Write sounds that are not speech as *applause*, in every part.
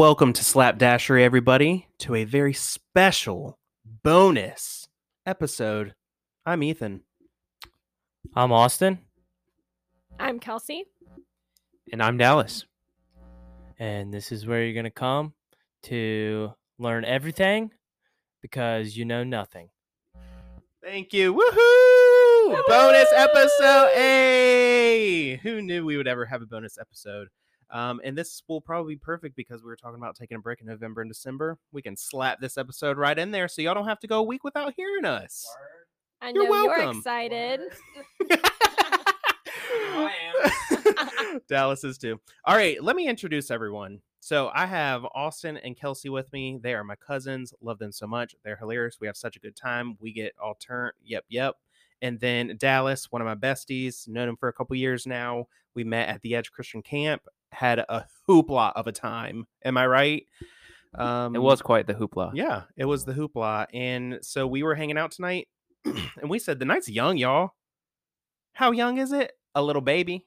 Welcome to Slapdashery, everybody, to a very special bonus episode. I'm Ethan. I'm Austin, I'm Kelsie. And I'm Dallas. and this is where you're going to come to learn everything because you know nothing. Thank you. Woohoo! Bonus episode. Hey! Who knew we would ever have a bonus episode? Um, and this will probably be perfect because we were talking about taking a break in November and December. We can slap this episode right in there so y'all don't have to go a week without hearing us. I You're know you're welcome. excited. *laughs* *laughs* Dallas is too. All right, let me introduce everyone. So I have Austin and Kelsie with me. They are my cousins. Love them so much. They're hilarious. We have such a good time. We get all turned. Yep, yep. And then Dallas, one of my besties, known him for a couple years now. We met at the Edge Christian Camp. Had a hoopla of a time. Am I right? Um, It was quite the hoopla. yeah, it was the hoopla. And so we were hanging out tonight *clears throat* and we said, the night's young, y'all. How young is it? A little baby.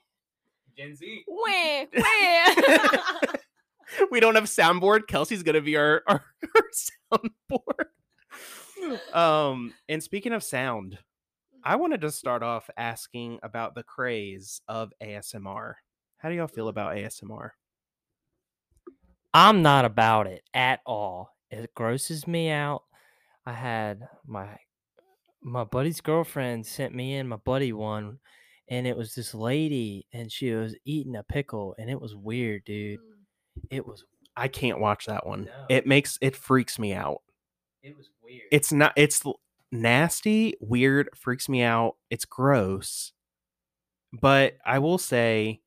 Gen Z. Wah, *laughs* wah. we don't have soundboard. Kelsie's gonna be our, our, our soundboard. Um, and speaking of sound, I wanted to start off asking about the craze of ASMR. How do y'all feel about ASMR? I'm not about it at all. It grosses me out. I had my my buddy's girlfriend sent me in my buddy one and it was this lady and she was eating a pickle and it was weird, dude. Mm. It was I can't watch that one. No. It makes it freaks me out. it was weird. It's not. It's nasty, weird, freaks me out. It's gross. But I will say,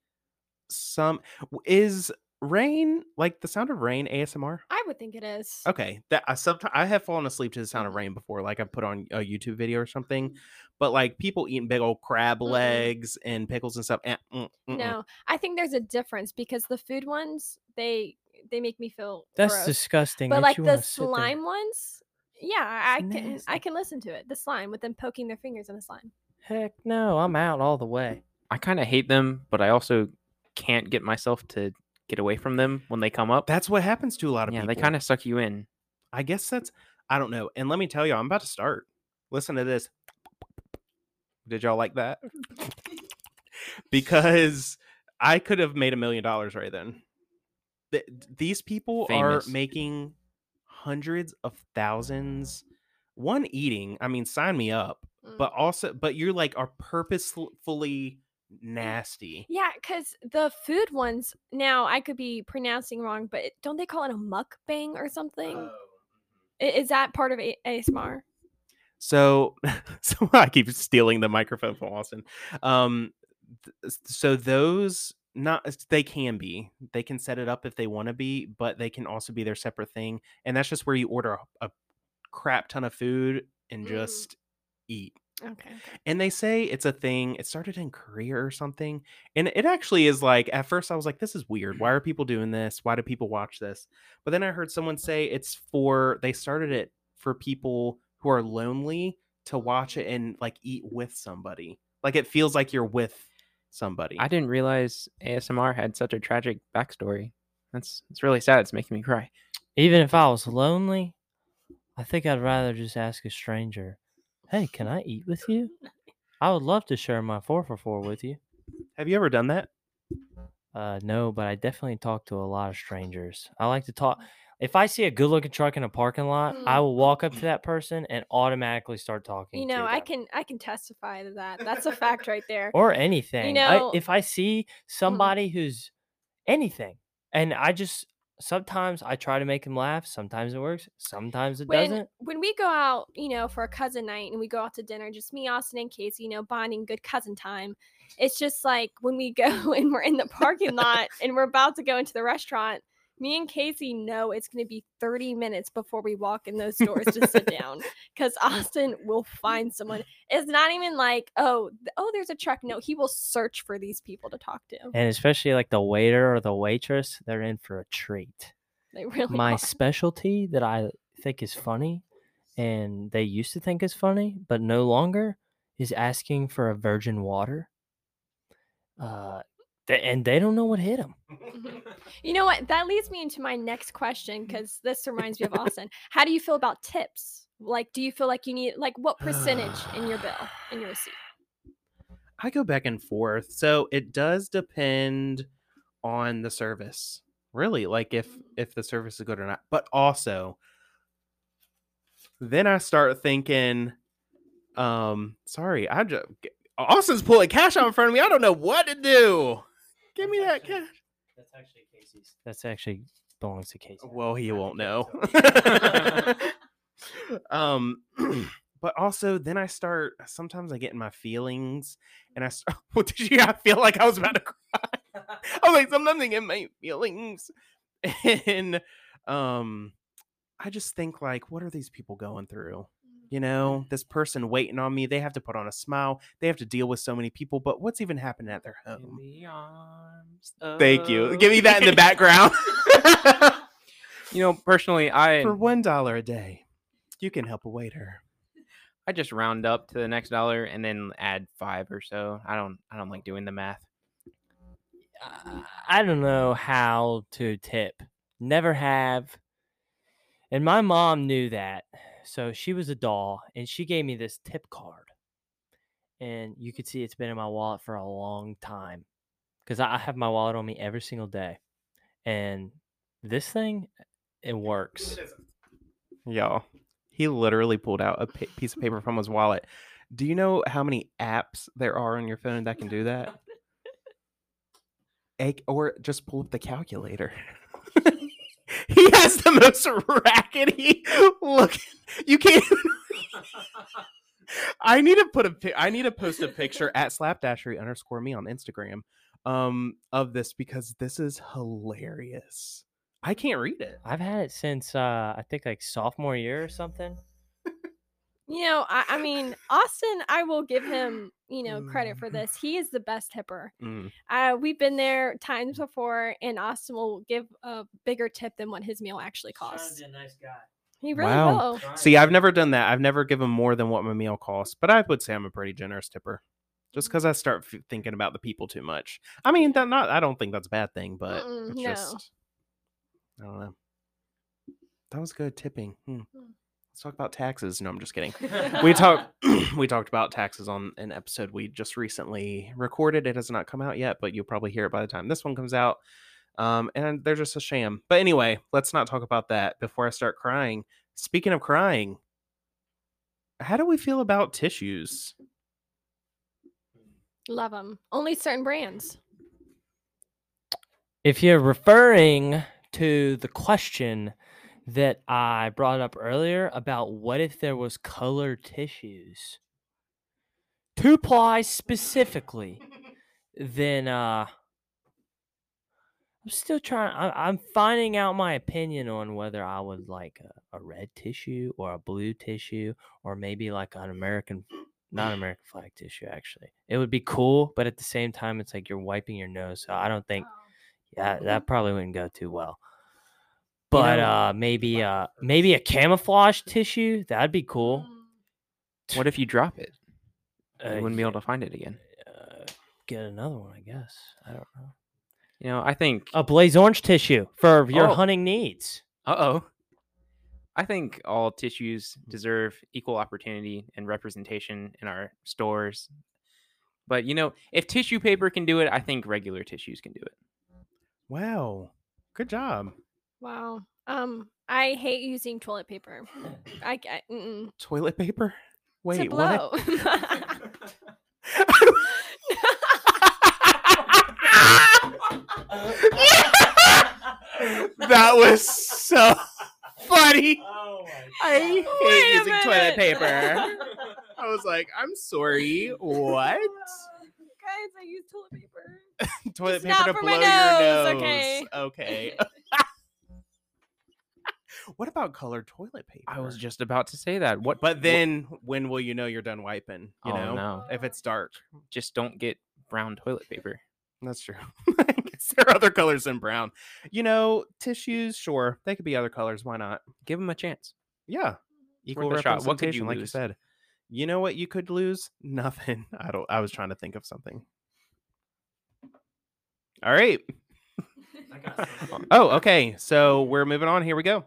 some is rain like the sound of rain ASMR. I would think it is. Okay, that I sometimes I have fallen asleep to the sound of rain before, like I put on a YouTube video or something. But like people eating big old crab Mm-mm. legs and pickles and stuff. eh, mm. No, I think there's a difference because the food ones they they make me feel That's gross. disgusting. But like the wanna there. slime ones, yeah, I It's can I can listen to it. The slime with them poking their fingers in the slime. Heck no, I'm out all the way. I kind of hate them, but I also can't get myself to get away from them when they come up. That's what happens to a lot of people. yeah, people. they kind of suck you in. I guess that's I don't know. And let me tell you, I'm about to start. Listen to this. Did y'all like that? *laughs* because I could have made a million dollars right then. Th- These people Famous. are making hundreds of thousands. One eating, I mean, sign me up. Mm. But also, but you're like are purposefully nasty. Yeah, because the food ones now I could be pronouncing wrong, but don't they call it a mukbang or something? Oh. Is that part of A- ASMR? So, *laughs* so I keep stealing the microphone from Austin. Um, th- so those not they can be they can set it up if they want to be, but they can also be their separate thing, and that's just where you order a, a crap ton of food and Mm. just eat. Okay. And they say it's a thing. It started in Korea or something. And it actually is like, at first, I was like, this is weird. Why are people doing this? Why do people watch this? But then I heard someone say it's for, they started it for people who are lonely to watch it and like eat with somebody. Like it feels like you're with somebody. I didn't realize ASMR had such a tragic backstory. That's it's really sad. It's making me cry. Even if I was lonely, I think I'd rather just ask a stranger, "Hey, can I eat with you?" I would love to share my four for four with you. Have you ever done that? Uh, no, but I definitely talk to a lot of strangers. I like to talk. If I see a good-looking truck in a parking lot, I Mm. will walk up to that person and automatically start talking. You know, I them. can I can testify to that. That's a fact right there. or anything. You know- I, if I see somebody who's anything, and I just sometimes I try to make him laugh. Sometimes it works. Sometimes it when doesn't. when we go out, you know, for a cousin night and we go out to dinner, just me, Austin, and Casey, you know, bonding good cousin time. It's just like when we *laughs* go and we're in the parking lot and we're about to go into the restaurant. Me and Casey know it's going to be 30 minutes before we walk in those *laughs* doors to sit down because Austin will find someone. It's not even like, oh, oh, there's a truck. No, he will search for these people to talk to. And especially like the waiter or the waitress, they're in for a treat. They really My are. specialty that I think is funny, and they used to think is funny, but no longer, is asking for a virgin water. Uh, and they don't know what hit them. *laughs* You know what? That leads me into my next question because this reminds me of Austin. How do you feel about tips? Like, do you feel like you need like what percentage in your bill in your receipt? I go back and forth. So it does depend on the service. Really, like if if the service is good or not. But also then I start thinking um sorry, I just Austin's pulling cash out in front of me. I don't know what to do. Give me that cash. That's actually Casey's. That's actually belongs to Casey. Well, he won't know. *laughs* um, *clears throat* but also then I start. Sometimes I get in my feelings, and I start. *laughs* What did you? I feel like I was about to cry. *laughs* I was like, sometimes I get in my feelings, and um, I just think like, what are these people going through? You know, this person waiting on me. They have to put on a smile. They have to deal with so many people. But what's even happening at their home? In the arms Thank you. Give me that in the oh. *laughs* background. *laughs* you know, personally, I For one dollar a day, you can help a waiter. I just round up to the next dollar and then add five or so. I don't I don't like doing the math. I- I don't know how to tip. Never have. And my mom knew that. So she was a doll and she gave me this tip card. And you could see it's been in my wallet for a long time. Because I have my wallet on me every single day. And this thing, it works. Y'all, he literally pulled out a piece of paper from his wallet. Do you know how many apps there are on your phone that can do that? *laughs* A- or just pull up the calculator. He has the most rackety look. You can't. I need to put a. pic- I need to post a picture at slapdashery underscore me on Instagram, um, of this because this is hilarious. I can't read it. I've had it since uh I think like sophomore year or something. You know, I, I mean, Austin, I will give him, you know, credit for Mm. this. He is the best tipper. Mm. Uh, we've been there times before, and Austin will give a bigger tip than what his meal actually costs. a nice guy. He really Wow. will. See, I've never done that. I've never given more than what my meal costs, but I would say I'm a pretty generous tipper. Just because I start f- thinking about the people too much. I mean, that not. I don't think that's a bad thing, but Mm-mm, it's no. just. I don't know. That was good tipping. Hmm. Mm. Let's talk about taxes. No, I'm just kidding. we talked. *laughs* *clears throat* we talked about taxes on an episode we just recently recorded. It has not come out yet, but you'll probably hear it by the time this one comes out. Um, and they're just a sham. But anyway, let's not talk about that before I start crying. Speaking of crying, how do we feel about tissues? Love them. Only certain brands. If you're referring to the question that I brought up earlier about what if there was colored tissues, two ply specifically, then uh I'm still trying I, I'm finding out my opinion on whether I would like a, a red tissue or a blue tissue or maybe like an American not American flag tissue actually. It would be cool, but at the same time it's like you're wiping your nose. So I don't think yeah, that probably wouldn't go too well. But know- uh maybe uh maybe a camouflage tissue, that'd be cool. What if you drop it? Uh, you wouldn't be able to find it again. uh, get another one, I guess. I don't know. You know, I think A blaze orange tissue for your Oh. hunting needs. Uh oh. I think all tissues deserve equal opportunity and representation in our stores. But you know, if tissue paper can do it, I think regular tissues can do it. Wow, good job. Wow. Um, I hate using toilet paper. I, get mm-mm. Toilet paper. to Wait, what? blow. *laughs* that was so funny. Oh I hate Wait a using toilet minute. paper. I was like, I'm sorry. What? Guys, I use toilet paper. *laughs* toilet It's paper not to for blow my your nose, nose. okay. Okay. *laughs* what about colored toilet paper? I was just about to say that. What But then, when will you know you're done wiping? You Oh, know, no. if it's dark. just don't get brown toilet paper. That's true. *laughs* I there are other colors than brown. You know, tissues, sure, they could be other colors. Why not? Give them a chance. Yeah, equal worth a shot. What could you representation, like you said. You know what you could lose? *laughs* Nothing. I don't. I was trying to think of something. All right. Oh, okay. So we're moving on. Here we go.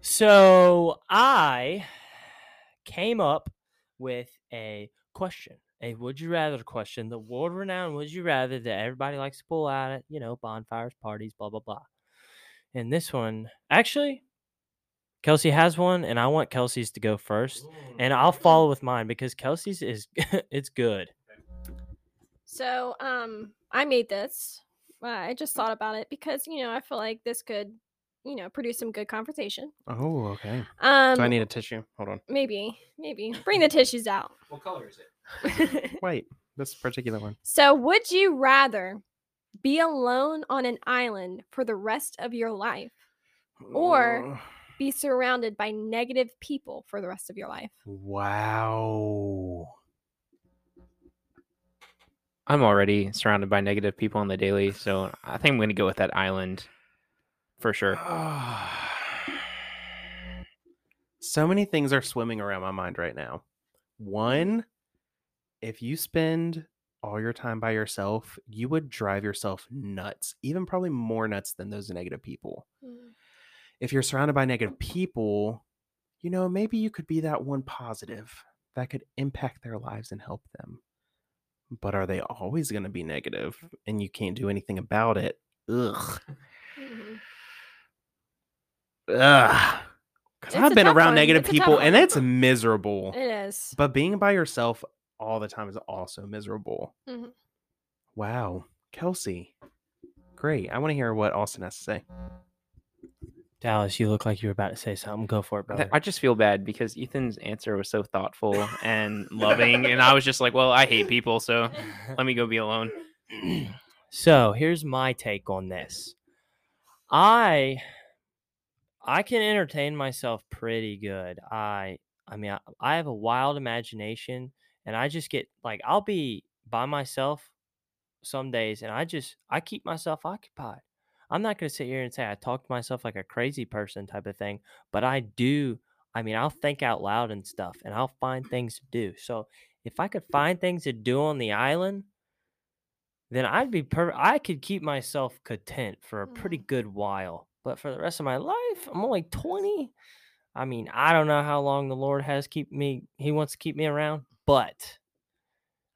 So I came up with a question, a would you rather question, the world renowned would you rather that everybody likes to pull out at, you know, bonfires, parties, blah, blah, blah. And this one, actually, Kelsie has one, and I want Kelsie's to go first, and I'll follow with mine because Kelsie's is *laughs* it's good. So, um, I made this. Uh, I just thought about it because you know I feel like this could, you know, produce some good conversation. Oh, okay. Um, So I need a tissue. Hold on. maybe, maybe bring the tissues out. *laughs* What color is it? *laughs* Wait, this particular one. so, would you rather be alone on an island for the rest of your life, Or- Ugh. be surrounded by negative people for the rest of your life? wow. I'm already surrounded by negative people on the daily, so I think I'm going to go with that island for sure. *sighs* so many things are swimming around my mind right now. One, if you spend all your time by yourself, you would drive yourself nuts, even probably more nuts than those negative people. If you're surrounded by negative people, you know, maybe you could be that one positive that could impact their lives and help them. But are they always going to be negative and you can't do anything about it? Ugh. Mhm. Ugh. Because I've been around one. negative It's people and one. it's miserable. It is. But being by yourself all the time is also miserable. Mhm. Wow. Kelsie. Great. I want to hear what Austin has to say. Dallas, you look like you were about to say something. Go for it, I brother. I just feel bad because Ethan's answer was so thoughtful and loving, and I was just like, "Well, I hate people, so let me go be alone." *clears throat* so here's my take on this. I I can entertain myself pretty good. I I mean I, I have a wild imagination and I just get like I'll be by myself some days and I just I keep myself occupied. I'm not going to sit here and say I talk to myself like a crazy person type of thing, but I do I mean I'll think out loud and stuff and I'll find things to do. So if I could find things to do on the island, then I'd be per I could keep myself content for a pretty mm-hmm. good while. But for the rest of my life, I'm only 20. I mean, I don't know how long the Lord has keep me he wants to keep me around, but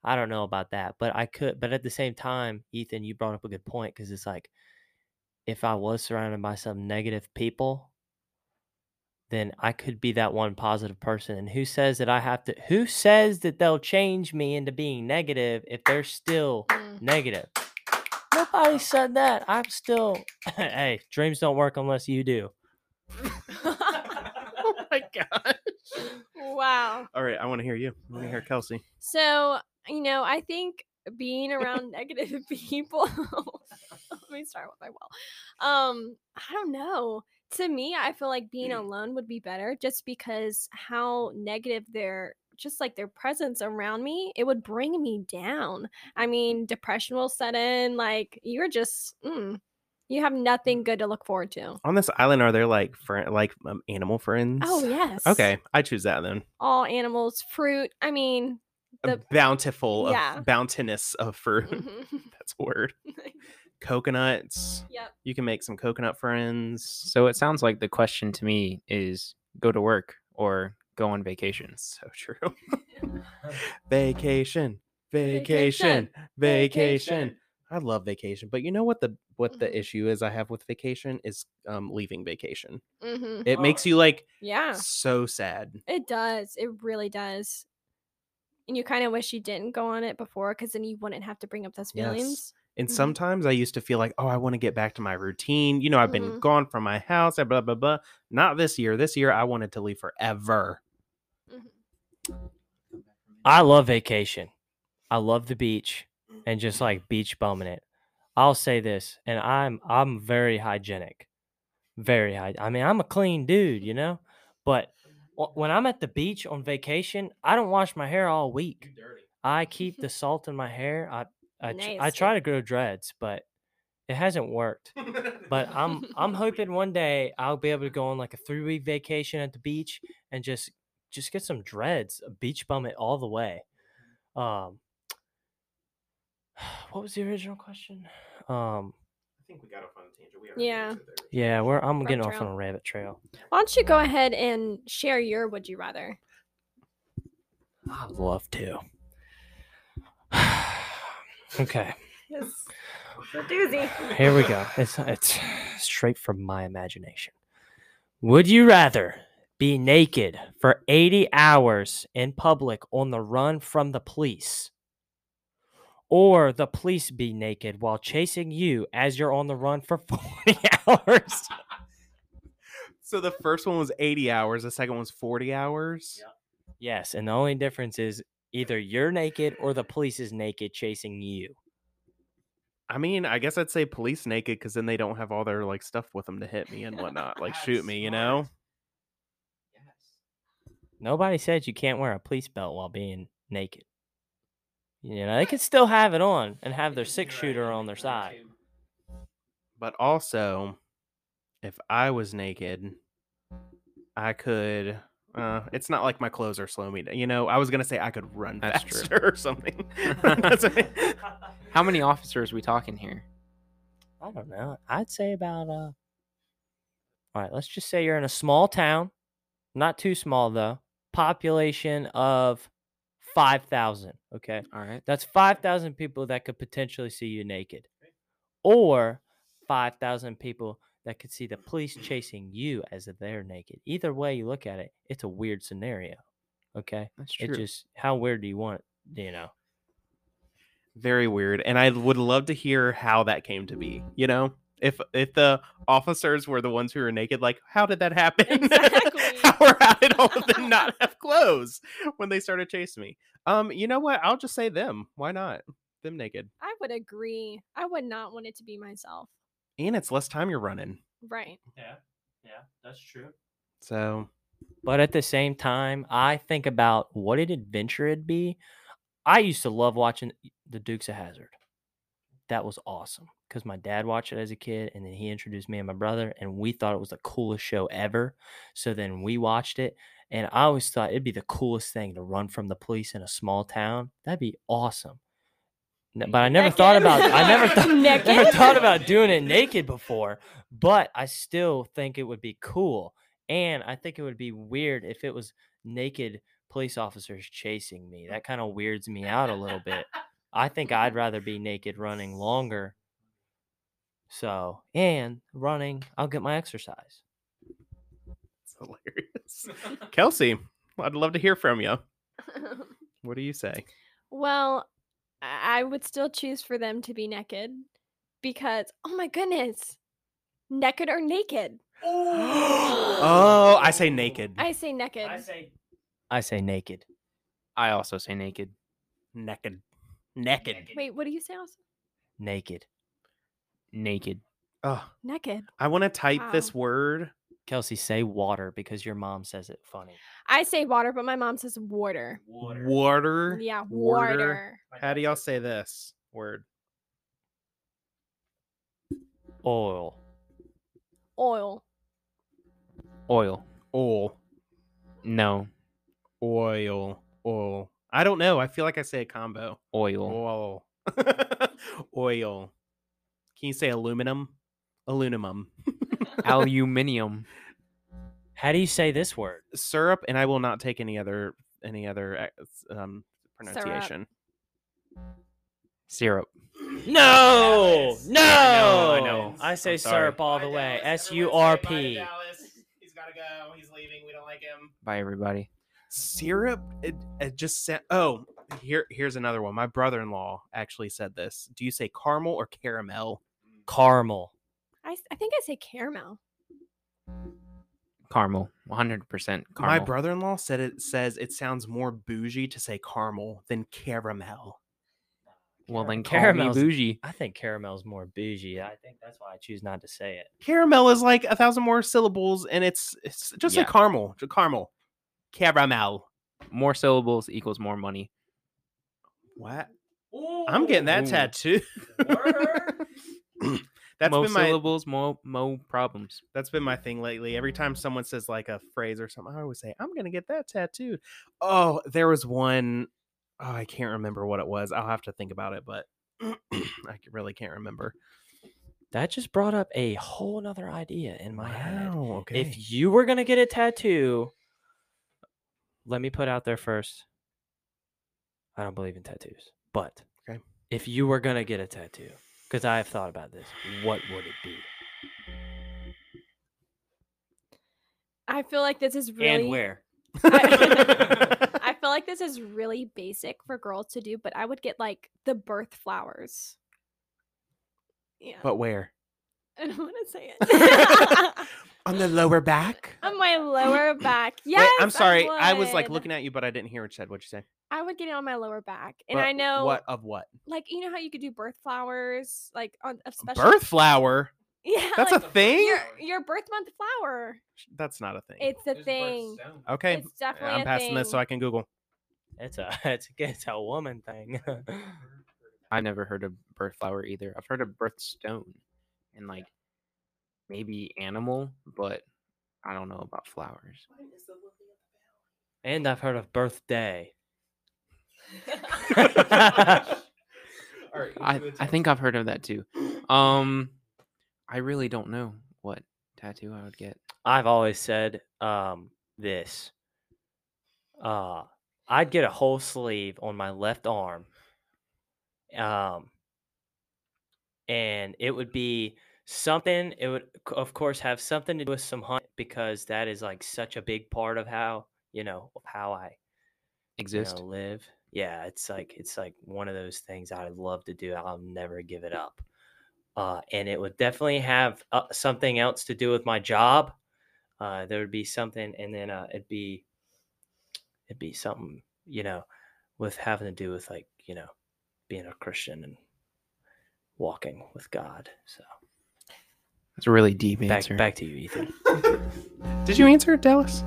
I don't know about that. But I could but at the same time, Ethan, you brought up a good point cuz it's like if I was surrounded by some negative people, then I could be that one positive person. And who says that I have to who says that they'll change me into being negative if they're still Mm. negative. Nobody said that. I'm still *laughs* hey, dreams don't work unless you do. *laughs* oh my God. wow. All right. I want to hear you. I want to hear Kelsie. So, you know, I think being around *laughs* negative people let me start with my well. Um, I don't know. To me, I feel like being alone would be better just because how negative their just like their presence around me, it would bring me down. I mean, depression will set in, like you're just mm, you have nothing good to look forward to. On this island, are there like friend, like um, animal friends? Oh yes. Okay. I choose that then. All animals, fruit. I mean, The- bountiful, Yeah. of bountiness of fruit. *laughs* mhm. *laughs* That's a word. *laughs* Coconuts. yep. You can make some coconut friends. So it sounds like the question to me is go to work or go on vacation. So true. *laughs* *laughs* vacation, Vacation, vacation, vacation. vacation. I love vacation, but you know what the what the Mhm. issue is I have with vacation is um leaving vacation. hmm It makes you like Yeah. so sad. It does. It really does. And you kind of wish you didn't go on it before because then you wouldn't have to bring up those Yes. feelings. And Mhm. sometimes I used to feel like, oh, I want to get back to my routine. You know, I've been Mhm. gone from my house, blah blah blah. Not this year. This year I wanted to leave forever. I love vacation. I love the beach and just like beach bumming it. I'll say this, and I'm I'm very hygienic. Very high. I mean, I'm a clean dude, you know? But when I'm at the beach on vacation, I don't wash my hair all week. I *laughs* keep the salt in my hair. I I, tr- I try to grow dreads, but it hasn't worked. But I'm *laughs* I'm hoping one day I'll be able to go on like a three week vacation at the beach and just just get some dreads, beach bum it all the way. Um, *sighs* what was the original question? Um, I think we got off on a tangent. We already Yeah. answered yeah, we're I'm Rabbit getting off on a rabbit trail. Why don't you go ahead and share your would you rather? I'd love to. *sighs* okay, It's a doozy. here we go. It's it's straight from my imagination. Would you rather be naked for 80 hours in public on the run from the police? Or the police be naked while chasing you as you're on the run for *laughs* 40 hours? *laughs* So the first one was 80 hours, the second one's 40 hours. Yep. Yes, and the only difference is either you're naked or the police is naked chasing you. I mean, I guess I'd say police naked because then they don't have all their like stuff with them to hit me and whatnot, like *laughs* shoot me, you know? Nobody said you can't wear a police belt while being naked. You know, they could still have it on and have their six shooter on their side. But also, if I was naked, I could. Uh, it's not like my clothes are slow me down. You know, I was gonna say I could run *laughs* That's true. faster or something. *laughs* *laughs* How many officers we talking here? I don't know. I'd say about uh All right, let's just say you're in a small town, not too small though. Population of 5,000, okay? All right. That's 5,000 people that could potentially see you naked. Or 5,000 people that could see the police chasing you as if they're naked. Either way you look at it, it's a weird scenario. Okay? That's true. It just how weird do you want it, you know? very weird and i would love to hear how that came to be you know if if the officers were the ones who were naked like how did that happen *laughs* Exactly. how, or how did all of them not have clothes when they started chasing me um you know what i'll just say them why not them naked I would agree. I would not want it to be myself. and it's less time you're running Right. Yeah. Yeah, that's true. so But at the same time, I think about what an adventure it'd be. I used to love watching the Dukes of Hazzard. That was awesome because my dad watched it as a kid, and then he introduced me and my brother, and we thought it was the coolest show ever. So then we watched it, and I always thought it'd be the coolest thing to run from the police in a small town. That'd be awesome. But I never thought about I never *laughs* thought *laughs* never thought about doing it naked before. But I still think it would be cool. And I think it would be weird if it was naked police officers chasing me. That kind of weirds me out a little bit. I think I'd rather be naked running longer. So, and running, I'll get my exercise. it's hilarious kelsie i'd love to hear from you *laughs* what do you say well, I I would still choose for them to be naked because, oh my goodness, naked or naked? oh i say naked I say naked. I say I say naked. I also say naked. naked naked Wait, what do you say also? Naked. Naked. oh Naked. i want to type this word Kelsie, say water because your mom says it funny. I say water, but my mom says water. water Yeah, Water. water. how do y'all say this word Oil. Oil. Oil. oil No. oil oil i don't know i feel like i say a combo Oil. oil *laughs* oil can you say aluminum aluminum *laughs* Aluminium. How do you say this word? syrup and i will not take any other any other uh, um pronunciation Syrup. No, no. I know. I say I'm sorry. syrup all the way. S U R P. he's gotta go he's leaving we don't like him Bye, everybody. Syrup it, it just said oh here here's another one my brother-in-law actually said this do you say caramel or caramel mm. Caramel. I think I say caramel. Caramel. 100% caramel. my brother-in-law said it says it sounds more bougie to say caramel than caramel Well, then caramel me bougie. I think caramel's more bougie. I think that's why I choose not to say it. caramel is like a thousand more syllables and it's it's just Yeah. like caramel just caramel caramel More syllables equals more money. what i'm getting that Ooh. tattoo *laughs* that's more been my syllables, more more problems. that's been my thing lately every time someone says like a phrase or something i always say i'm gonna get that tattooed oh there was one oh i can't remember what it was i'll have to think about it but *clears throat* I really can't remember. That just brought up a whole nother idea in my head. Okay. If you were gonna get a tattoo, let me put out there first. I don't believe in tattoos, but Okay. if you were gonna get a tattoo, because I have thought about this, what would it be I feel like this is really and where? I *laughs* *laughs* feel like this is really basic for girls to do, but I would get like the birth flowers. Yeah. but where? I don't want to say it. *laughs* On the lower back. On my lower *clears throat* back. Yes. Wait, I'm sorry. I, was like looking at you, but I didn't hear what you said. What'd you say? I would get it on my lower back, and But I know, what of what like you know how you could do birth flowers, like on a special birth flower. Yeah, That's like a thing. your your birth month flower. That's not a thing. It's the thing. okay, It's definitely I'm a passing this so. I can Google. It's a *laughs* it's a, it's a woman thing. I've never heard of birth flower either. I've heard of birth stone and like maybe animal, but I don't know about flowers. and I've heard of birthday. *laughs* *laughs* I, I think I've heard of that too. Um, I really don't know what tattoo I would get. I've always said um this. Uh I'd get a whole sleeve on my left arm. Um and it would be something it would of course have something to do with some hunt because that is like such a big part of how, you know, how I you Exist. know, live. Yeah, it's like it's like one of those things I'd love to do. I'll never give it up. Uh, and it would definitely have uh, something else to do with my job. Uh, there would be something, and then uh, it'd be it'd be something you know with having to do with like you know being a Christian and walking with God. So That's a really deep back answer. back to you, Ethan. *laughs* Did you answer, Dallas?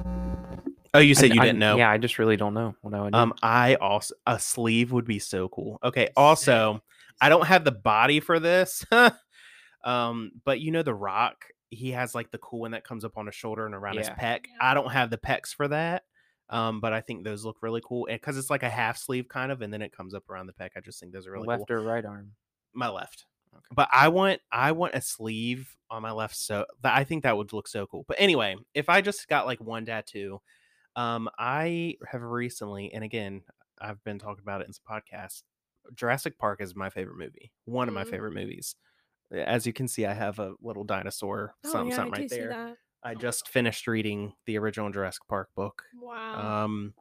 Oh, you I- said you I- didn't know. Yeah, I just really don't know what I would do. Um, I also a sleeve would be so cool. Okay. Also, I don't have the body for this. *laughs* um, but you know the Rock, he has like the cool one that comes up on his shoulder and around his Yeah. pec. Yeah. I don't have the pecs for that. Um, but I think those look really cool because it's like a half sleeve kind of, and then it comes up around the pec. I just think those are really Left cool. or right arm? My left. But I want I want a sleeve on my left so that I think that would look so cool. But anyway, if I just got like one tattoo, um I have recently and again, I've been talking about it in some podcasts. Jurassic Park is my favorite movie. One of my Mm. favorite movies. As you can see, I have a little dinosaur Oh, something yeah, something right there. I just finished reading the original Jurassic Park book. Wow. Um,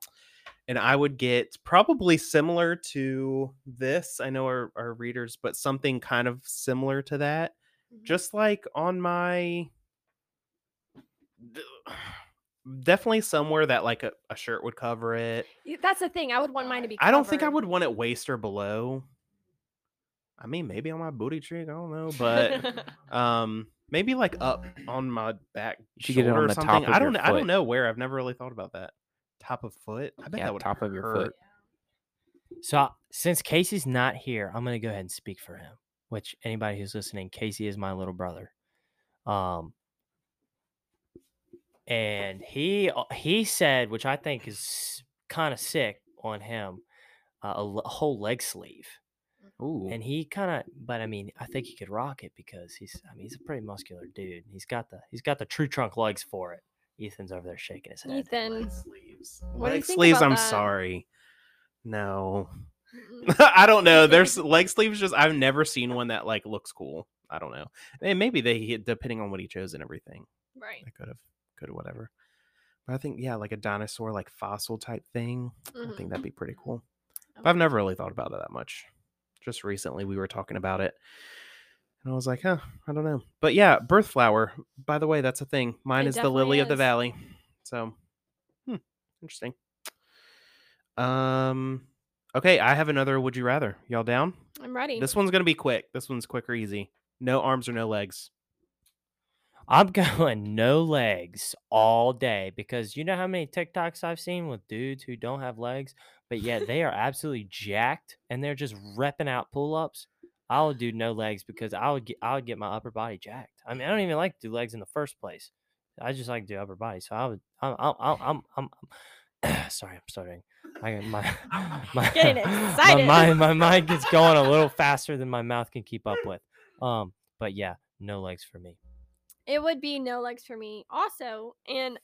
and I would get probably similar to this. I know our, our readers, but something kind of similar to that. Mhm. Just like on my *sighs* definitely somewhere that like a, a shirt would cover it. That's the thing. I would want mine to be. I don't think I would want it waist or below. I mean, maybe on my booty cheek. I don't know, but *laughs* um, maybe like up on my back. You should get it on the top something. of I don't. I don't know where. I've never really thought about that. Top of foot. I bet Yeah, that would top of your hurt. foot. So since Casey's not here, I'm gonna go ahead and speak for him. Which anybody who's listening, Casey is my little brother. Um, and he uh, he said, which I think is kind of sick on him, uh, a, a whole leg sleeve. Ooh. And he kind of, but I mean, I think he could rock it because he's, I mean, he's a pretty muscular dude. He's got the he's got the tree trunk legs for it. Ethan's over there shaking his head. Ethan. Leg sleeves. What do you leg think sleeves. about I'm that? sorry. No, *laughs* I don't know. There's *laughs* leg sleeves. Just I've never seen one that like looks cool. I don't know. And maybe they depending on what he chose and everything. right. I could have, could have whatever. But I think yeah, like a dinosaur, like fossil type thing. I Mhm. think that'd be pretty cool. But I've never really thought about it that much. Just recently we were talking about it. And I was like, huh, I don't know. But yeah, birth flower. By the way, that's a thing. Mine It is the lily definitely of the valley. So hmm, interesting. Um okay, I have another would you rather. Y'all down? I'm ready. This one's gonna be quick. This one's quick or easy. No arms or no legs. I'm *laughs* going no legs all day because you know how many TikToks I've seen with dudes who don't have legs, but yet they are *laughs* absolutely jacked and they're just repping out pull ups. I would do no legs because I would get I would get my upper body jacked. I mean, I don't even like to do legs in the first place. I just like to do upper body. So I would I'm I'm I'm I'm, I'm *clears throat* sorry, I'm stuttering. I, my, my, *laughs* Getting *laughs* *laughs* my excited. mind, my mind gets going a little faster than my mouth can keep up with. Um, but yeah, no legs for me. It would be no legs for me also, and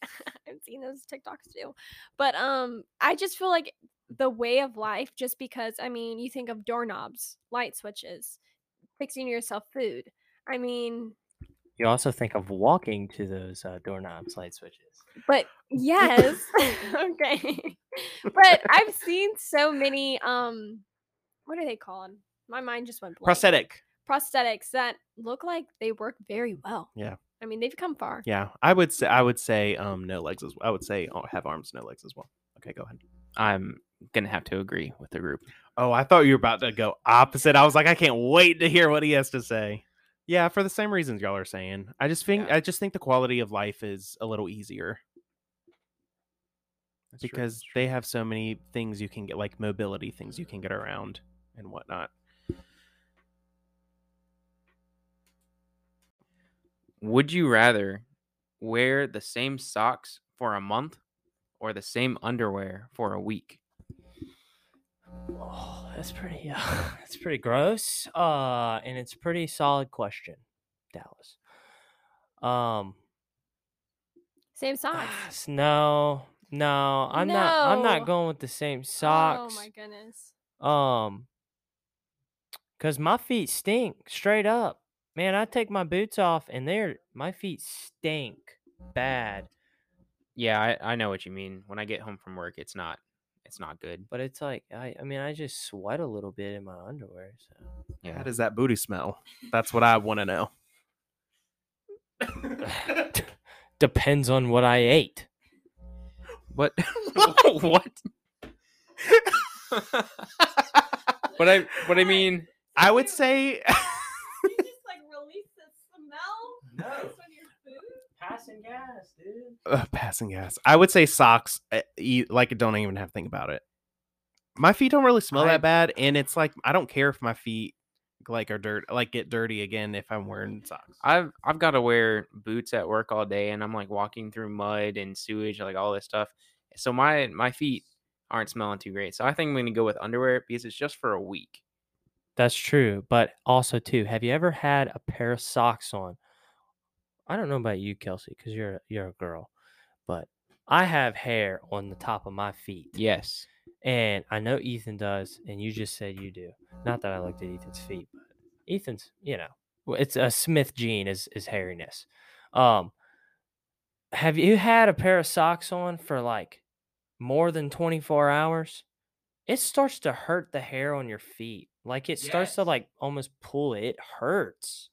I've seen those TikToks too. But um, I just feel like the way of life, just because I mean, you think of doorknobs, light switches, fixing yourself food. I mean, You also think of walking to those uh, doorknobs, light switches. but *laughs* yes, *laughs* okay. But I've seen so many um, what are they called? My mind just went blank. Prosthetic. prosthetics that look like they work very well. Yeah. I mean, they've come far. Yeah, I would say I would say um no legs as I would say oh, have arms, no legs as well. Okay, go ahead. I'm gonna have to agree with the group. Oh, I thought you were about to go opposite. I was like, I can't wait to hear what he has to say. Yeah, for the same reasons y'all are saying. I just think Yeah. I just think the quality of life is a little easier That's because that's true. they have so many things you can get, like mobility things you can get around and whatnot. Would you rather wear the same socks for a month or the same underwear for a week? Oh, that's pretty. Uh, *laughs* that's pretty gross. Uh, and it's a pretty solid question, Dallas. Um, Same socks. no, no, I'm not. I'm not going with the same socks. Oh my goodness. Um, cause my feet stink straight up. Man, I take my boots off and they're my feet stink bad. Yeah, I, I know what you mean. When I get home from work, it's not it's not good. But it's like I. I mean, I just sweat a little bit in my underwear. So. Yeah. How does that booty smell? That's what I want to know. *laughs* Depends on what I ate. What? *laughs* *laughs* what? but I but I mean I would say you just like release the smell No. based on your food? Passing gas, dude. uh, passing gas. I would say socks. uh, e- Like, don't even have to think about it. My feet don't really smell I- that bad, and it's like I don't care if my feet like are dirt, like get dirty again if I'm wearing socks. I've I've got to wear boots at work all day and I'm like walking through mud and sewage like all this stuff. So my my feet aren't smelling too great. So I think I'm going to go with underwear because it's just for a week. That's true, but also too, have you ever had a pair of socks on? I don't know about you, Kelsie, because you're you're a girl, but I have hair on the top of my feet. Yes. And I know Ethan does, and you just said you do. Not that I looked at Ethan's feet, but Ethan's, you know, it's a Smith gene is is hairiness. Um, have you had a pair of socks on for like more than 24 hours? It starts to hurt the hair on your feet. Like it starts to like almost pull it. It hurts.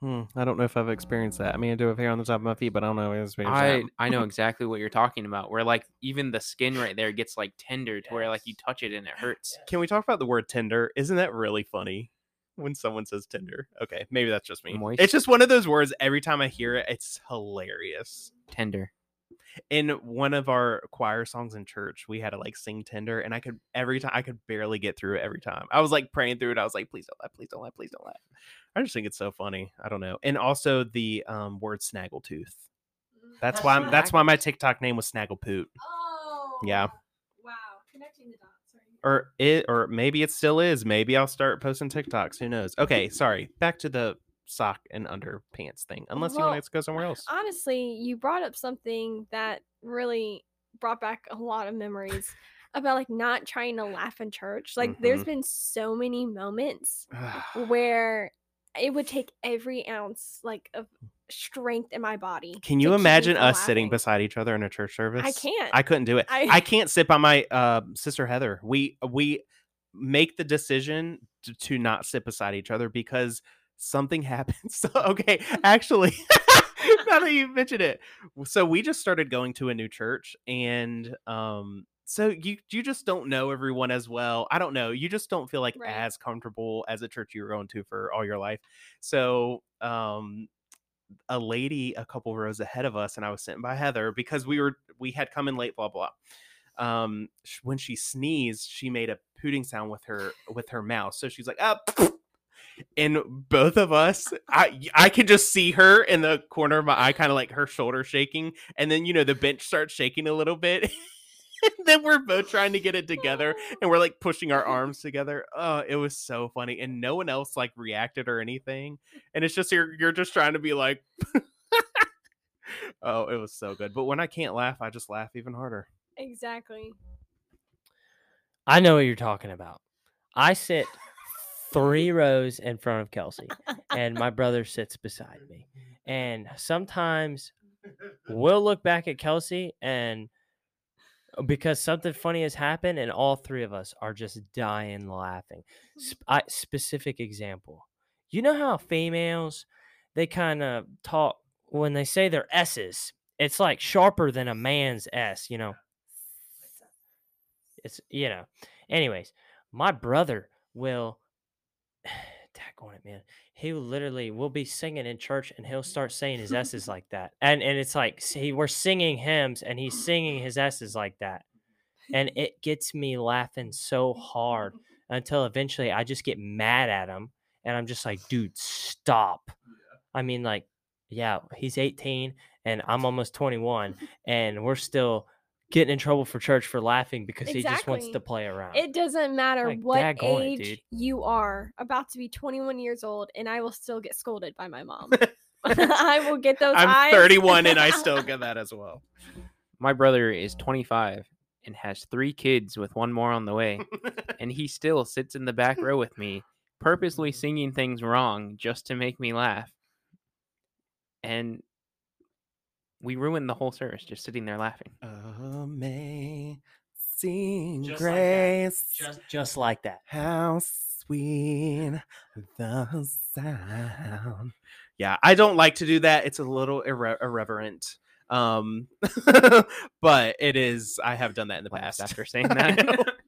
Hmm, I don't know if I've experienced that. I mean, I do have hair on the top of my feet, but I don't know if I've I that. I know *laughs* exactly what you're talking about. Where like even the skin right there gets like tender to where like you touch it and it hurts. Can we talk about the word tender? Isn't that really funny when someone says tender, Okay, maybe that's just me. Moist. It's just one of those words. Every time I hear it, it's hilarious. Tender. In one of our choir songs in church, we had to like sing tender, and I could every time I could barely get through it every time. I was like praying through it. I was like, please don't laugh, please don't laugh, please don't laugh. I just think it's so funny. I don't know. And also the um word snaggletooth. That's why I'm, that's why my TikTok name was Snagglepoot. Oh. Yeah. Wow. Connecting the dots. Or it or maybe it still is. Maybe I'll start posting TikToks. Who knows? Okay, sorry. Back to the sock and underpants thing. Unless you Well, want to go somewhere else. Honestly, you brought up something that really brought back a lot of memories about like not trying to laugh in church. Like there's Mhm. been so many moments *sighs* where it would take every ounce like of strength in my body. Can you imagine us sitting beside each other in a church service? I can't. I couldn't do it. I, I- can't sit by my uh, sister Heather. We we make the decision to, to not sit beside each other because something happens. *laughs* So, okay, *laughs* actually, *laughs* now that you mentioned it, so we just started going to a new church, and um, so you you just don't know everyone as well. I don't know. You just don't feel like Right. as comfortable as a church you were going to for all your life. So um a lady a couple rows ahead of us and I was sitting by Heather because we were we had come in late blah blah. Um when she sneezed, she made a pooting sound with her with her mouth. So she's like, "Up." And both of us I I could just see her in the corner of my eye kind of like her shoulder shaking and then you know the bench starts shaking a little bit. *laughs* then we're both trying to get it together *laughs* and we're like pushing our arms together. Oh, it was so funny. And no one else like reacted or anything. And it's just you're you're just trying to be like *laughs* Oh, it was so good. But when I can't laugh, I just laugh even harder. exactly. I know what you're talking about. I sit three rows in front of Kelsie, and my brother sits beside me. And sometimes we'll look back at Kelsie, and uh, because something funny has happened, and all three of us are just dying laughing. Sp- I, specific example. You know how females they kind of talk when they say their S's. It's like sharper than a man's S. You know. It's you know. Anyways, my brother will. *sighs* Tag on it, man. He literally will be singing in church and he'll start saying his S's *laughs* like that, and and it's like see, we're singing hymns and he's singing his S's like that, and *laughs* it gets me laughing so hard until eventually I just get mad at him and I'm just like, dude, stop. I mean, like, yeah, he's 18 and I'm *laughs* almost 21, and we're still getting in trouble for church for laughing because he just wants to play around. It doesn't matter Like, what daggone it, age you are, about to be 21 years old, and I will still get scolded by my mom. *laughs* *laughs* I will get those I'm eyes. 31 and I still *laughs* get that as well. My brother is 25 and has three kids with one more on the way, and he still sits in the back row with me, purposely mm-hmm. singing things wrong just to make me laugh. And we ruined the whole service just sitting there laughing. Amazing Just like grace. just just like that. How sweet the sound. Yeah, I don't like to do that. It's a little irre- irreverent. Um, *laughs* but it is. I have done that in the past. after saying *laughs* that. *laughs*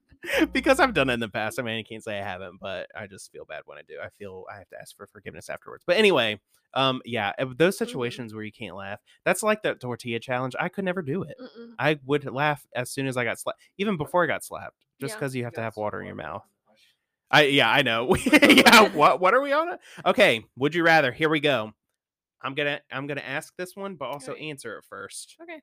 because I've done it in the past. I mean, I can't say I haven't, but I just feel bad when I do. I feel I have to ask for forgiveness afterwards. But anyway, um, yeah, those situations where you can't laugh, that's like that tortilla challenge. I could never do it. Mm-mm. I would laugh as soon as I got slapped, even before I got slapped, just Yeah. because you have to have water in your mouth. I yeah, I know. *laughs* yeah, what what are we on? Okay, would you rather? Here we go. I'm gonna I'm gonna ask this one, but also Okay. answer it first. Okay.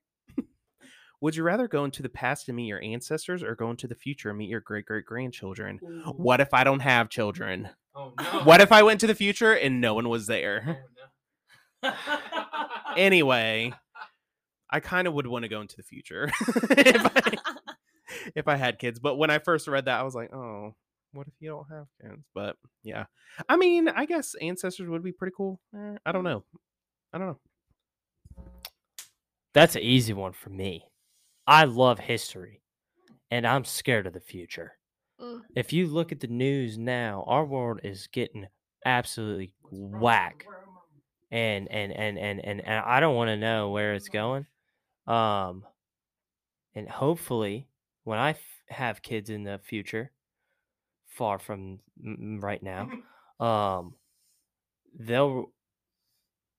Would you rather go into the past and meet your ancestors, or go into the future and meet your great great grandchildren? What if I don't have children? Oh *laughs* What if I went to the future and no one was there? *laughs* *laughs* Anyway, I kind of would want to go into the future if I if I had kids. But when I first read that, I was like, oh, what if you don't have kids? But yeah, I mean, I guess ancestors would be pretty cool. Eh, I don't know. I don't know. That's an easy one for me. I love history, and I'm scared of the future. Mm. If you look at the news now, our world is getting absolutely whack, and and and and and, and I don't want to know where it's going. Um, and hopefully, when I f- have kids in the future, far from right now, *laughs* um, they'll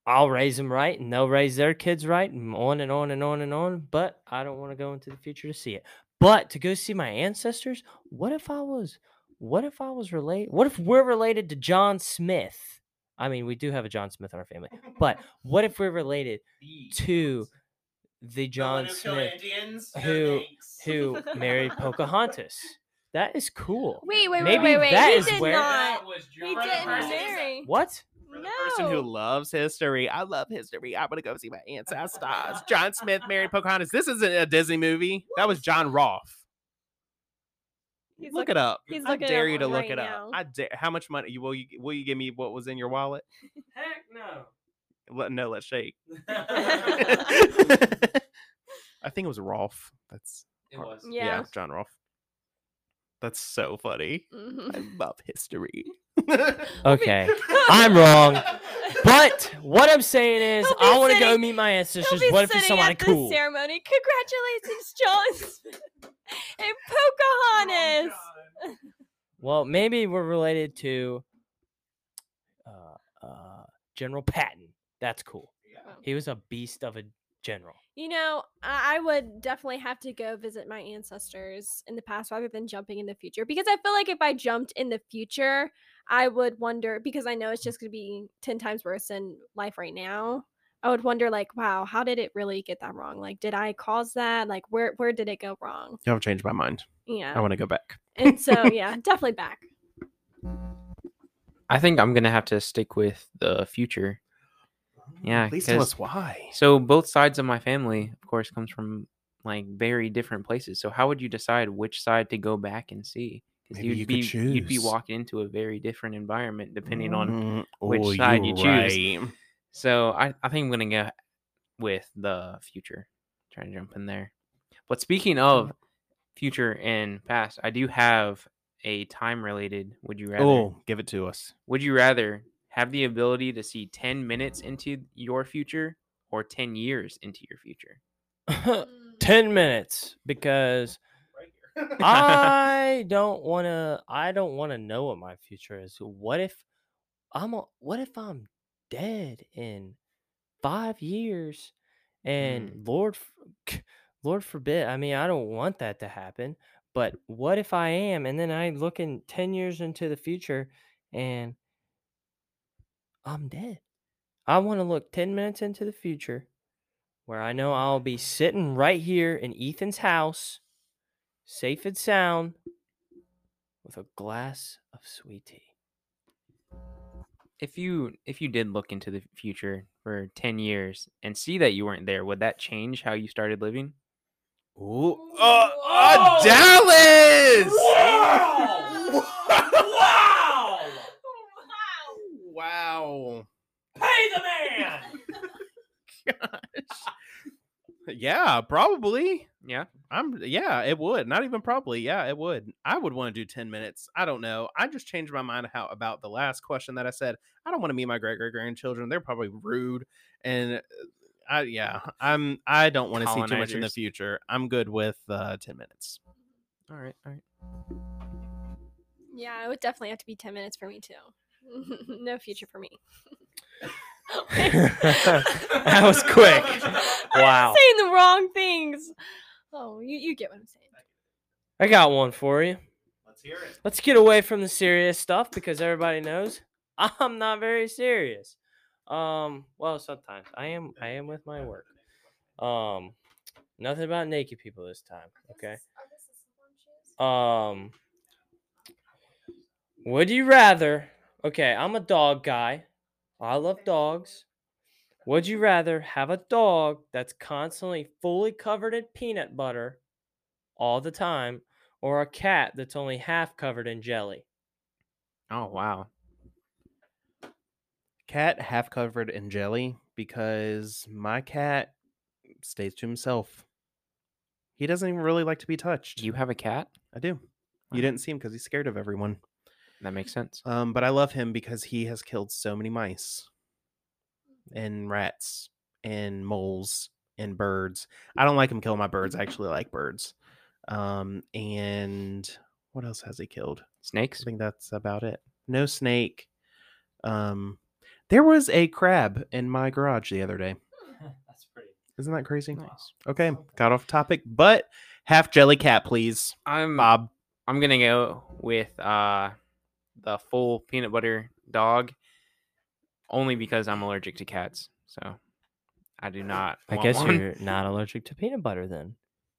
I'll raise them right and they'll raise their kids right and on and on and on and on. But I don't want to go into the future to see it. But to go see my ancestors, what if I was what if I was related what if we're related to John Smith? I mean, we do have a John Smith in our family. But *laughs* what if we're related to the John Smith who who married Pocahontas? That is cool. Wait, wait, wait, Maybe wait, wait. that he is did where- not. was He didn't marry. What? The person who loves history, I love history. I'm gonna go see my ancestors. *laughs* John Smith married Pocahontas. This isn't a Disney movie. That was John Roth. He's look looking- it up. he's I dare you to look right it now. up. I dare. How much money? Will you will you give me what was in your wallet? *laughs* Heck no. Let, no, let's shake. *laughs* I think it was Rolfe. That's It was. yeah. Yeah. John Rolfe. That's so funny. Mhm. I love history. *laughs* Okay. I'm wrong. But what I'm saying is, I want to go meet my ancestors. What if it's sitting somebody at the cool? ceremony. Congratulations, John Smith and Pocahontas. *laughs* Well, maybe we're related to uh, uh, General Patton. That's cool. He was a beast of a general. You know, I I would definitely have to go visit my ancestors in the past rather than jumping in the future because I feel like if I jumped in the future, I would wonder because I know it's just going to be 10 times worse than life right now. I would wonder like, wow, how did it really get that wrong? Like, did I cause that? Like, where where did it go wrong? You have changed my mind. Yeah. I want to go back. and so *laughs* yeah, definitely back. I think I'm gonna have to stick with the future. Yeah, Please tell us why. So both sides of my family, of course, comes from like very different places. So how would you decide which side to go back and see? Because Maybe you'd you be could you'd be walking into a very different environment depending on. Mm, which oh, side you choose. right. So I I think I'm gonna go with the future. Try to jump in there. But speaking of future and past, I do have a time related. Would you rather? Oh, give it to us. Would you rather have the ability to see 10 minutes into your future or 10 years into your future? *laughs* 10 minutes because *laughs* I don't want to I don't want to know what my future is. What if I'm a, what if I'm dead in 5 years and mm. Lord f- Lord forbid. I mean, I don't want that to happen, but *laughs* what if I am and then I look in 10 years into the future and I'm dead. I want to look 10 minutes into the future where I know I'll be sitting right here in Ethan's house, safe and sound, with a glass of sweet tea. If you if you did look into the future for 10 years and see that you weren't there, would that change how you started living? Ooh. Oh, oh, Dallas! Wow! Wow. Pay the man! *laughs* *laughs* Yeah, probably. Yeah. I'm yeah, it would. Not even probably. Yeah, it would. I would want to do 10 minutes. I don't know. I just changed my mind how about the last question that I said. I don't want to meet my great great grandchildren. They're probably rude and uh, I yeah, I'm I don't want to see too much in the future. I'm good with uh 10 minutes. All right. All right. Yeah, it would definitely have to be 10 minutes for me too. *laughs* no future for me. *laughs* *laughs* that was quick. Wow. I'm saying the wrong things. Oh, you, you get what I'm saying. I got one for you. Let's hear it. Let's get away from the serious stuff because everybody knows I'm not very serious. Um, well, sometimes I am. I am with my work. Um, nothing about naked people this time. Okay. Um, would you rather? Okay, I'm a dog guy. I love dogs. Would you rather have a dog that's constantly fully covered in peanut butter all the time, or a cat that's only half covered in jelly? Oh, wow. Cat half covered in jelly because my cat stays to himself. He doesn't even really like to be touched. You have a cat? I do. Wow. You didn't see him because he's scared of everyone. That makes sense. Um, but I love him because he has killed so many mice and rats and moles and birds. I don't like him killing my birds. I actually like birds. Um, and what else has he killed? Snakes. I think that's about it. No snake. Um, there was a crab in my garage the other day. *laughs* That's pretty. Isn't that crazy? Nice. Okay, got off topic, but half jelly cat, please, I'm Bob. I'm gonna go with uh the full peanut butter dog, only because I'm allergic to cats. So I do not. I want guess one. you're not allergic to peanut butter then.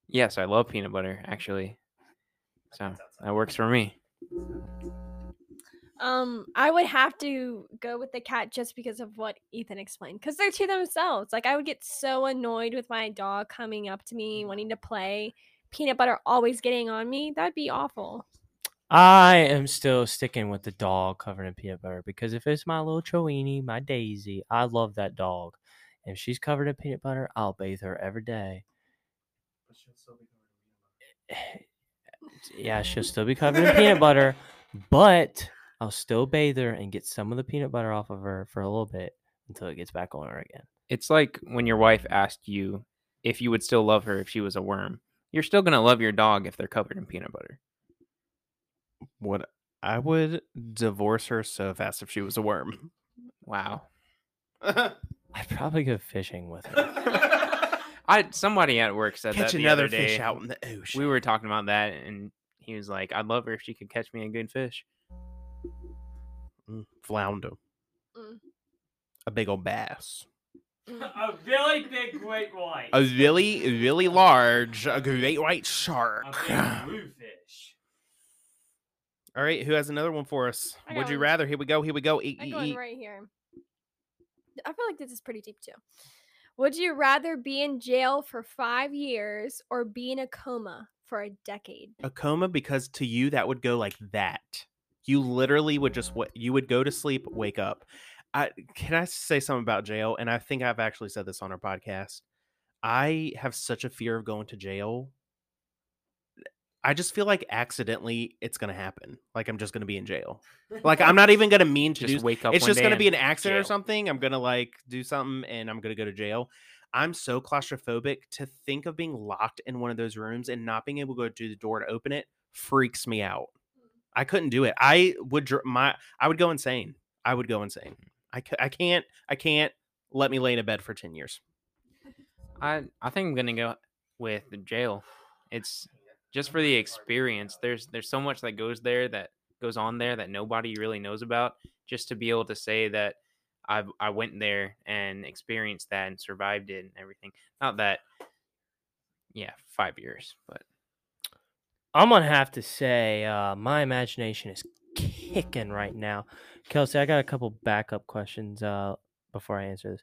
Yes, I love peanut butter actually. So that works for me. Um, I would have to go with the cat just because of what Ethan explained. Because they're to themselves. Like I would get so annoyed with my dog coming up to me wanting to play, peanut butter always getting on me. That'd be awful. I am still sticking with the dog covered in peanut butter because if it's my little Choini, my Daisy, I love that dog. If she's covered in peanut butter, I'll bathe her every day. *sighs* Yeah, she'll still be covered in peanut butter, but I'll still bathe her and get some of the peanut butter off of her for a little bit until it gets back on her again. It's like when your wife asked you if you would still love her if she was a worm. You're still gonna love your dog if they're covered in peanut butter. What I would divorce her so fast if she was a worm. Wow. *laughs* I'd probably go fishing with her. *laughs* I somebody at work said Catch that the another other fish out in the ocean. We were talking about that, and he was like, "I'd love her if she could catch me a good fish." Mm, flounder. Mm. A big old bass. A really big great white. A really, really large a great white shark. bluefish. *sighs* All right, who has another one for us? I Would you one. rather? Here we go. Here we go. Eat, I'm eat, going eat. right here. I feel like this is pretty deep too. Would you rather be in jail for five years or be in a coma for a decade? A coma because to you that would go like that. You literally would just what you would go to sleep, wake up. I can I say something about jail? And I think I've actually said this on our podcast. I have such a fear of going to jail. I just feel like accidentally it's gonna happen. Like I'm just gonna be in jail. Like I'm not even *laughs* gonna mean to Just do wake up. it's just gonna be an accident or something. I'm gonna like do something and I'm gonna go to jail. I'm so claustrophobic to think of being locked in one of those rooms and not being able to go to the door to open it freaks me out. I couldn't do it. I would my I would go insane. I would go insane. I, I can't I can't let me lay in a bed for 10 years. I I think I'm gonna go with the jail. It's just for the experience. There's there's so much that goes there that goes on there that nobody really knows about. Just to be able to say that I I went there and experienced that and survived it and everything. Not that, yeah, five years, but I'm gonna have to say uh, my imagination is kicking right now. Kelsie, I got a couple backup questions uh, before I answer this.